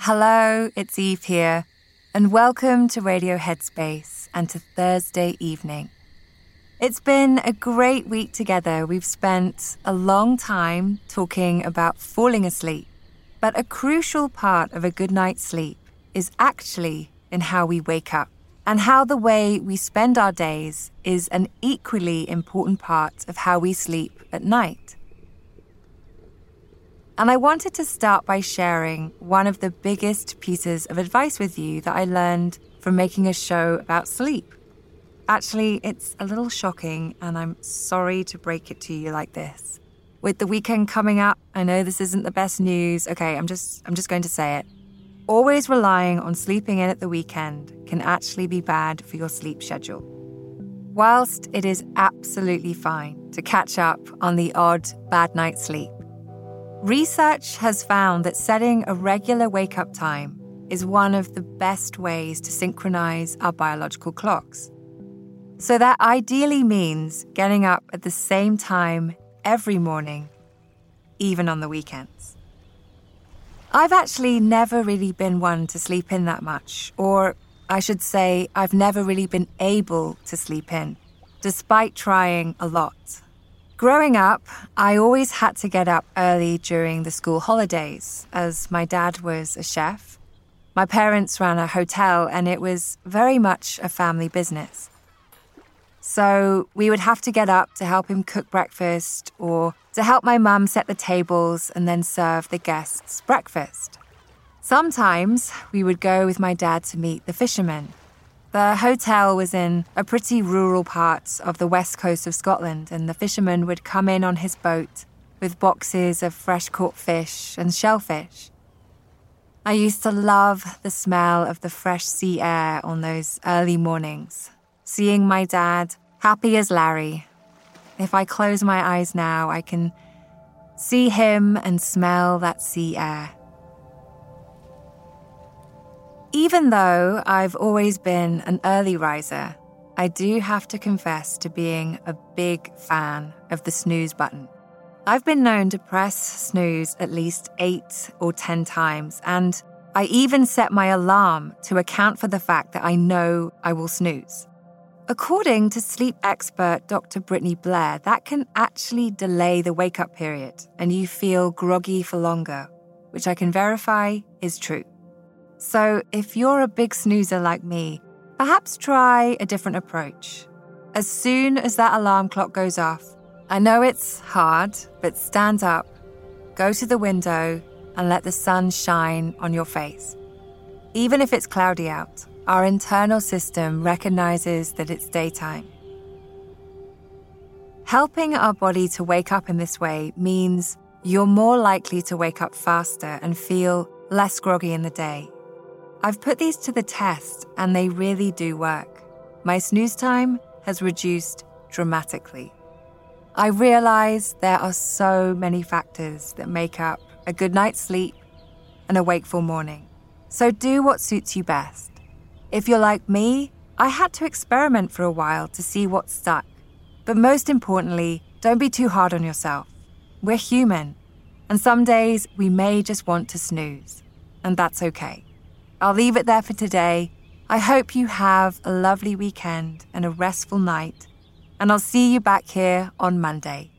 Hello, it's Eve here, and welcome to Radio Headspace and to Thursday evening. It's been a great week together. We've spent a long time talking about falling asleep, but a crucial part of a good night's sleep is actually in how we wake up, and how the way we spend our days is an equally important part of how we sleep at night. And I wanted to start by sharing one of the biggest pieces of advice with you that I learned from making a show about sleep. Actually, it's a little shocking, and I'm sorry to break it to you like this. With the weekend coming up, I know this isn't the best news. Okay, I'm just I'm just going to say it. Always relying on sleeping in at the weekend can actually be bad for your sleep schedule. Whilst it is absolutely fine to catch up on the odd bad night's sleep, research has found that setting a regular wake up time is one of the best ways to synchronize our biological clocks. So that ideally means getting up at the same time every morning, even on the weekends. I've actually never really been one to sleep in that much, or I should say, I've never really been able to sleep in, despite trying a lot. Growing up, I always had to get up early during the school holidays, as my dad was a chef. My parents ran a hotel, and it was very much a family business. So we would have to get up to help him cook breakfast or to help my mum set the tables and then serve the guests breakfast. Sometimes we would go with my dad to meet the fishermen. The hotel was in a pretty rural part of the west coast of Scotland, and the fisherman would come in on his boat with boxes of fresh caught fish and shellfish. I used to love the smell of the fresh sea air on those early mornings, seeing my dad happy as Larry. If I close my eyes now, I can see him and smell that sea air. Even though I've always been an early riser, I do have to confess to being a big fan of the snooze button. I've been known to press snooze at least eight or ten times, and I even set my alarm to account for the fact that I know I will snooze. According to sleep expert Dr. Brittany Blair, that can actually delay the wake up period and you feel groggy for longer, which I can verify is true. So, if you're a big snoozer like me, perhaps try a different approach. As soon as that alarm clock goes off, I know it's hard, but stand up, go to the window, and let the sun shine on your face. Even if it's cloudy out, our internal system recognizes that it's daytime. Helping our body to wake up in this way means you're more likely to wake up faster and feel less groggy in the day. I've put these to the test and they really do work. My snooze time has reduced dramatically. I realize there are so many factors that make up a good night's sleep and a wakeful morning. So do what suits you best. If you're like me, I had to experiment for a while to see what stuck. But most importantly, don't be too hard on yourself. We're human, and some days we may just want to snooze, and that's okay. I'll leave it there for today. I hope you have a lovely weekend and a restful night, and I'll see you back here on Monday.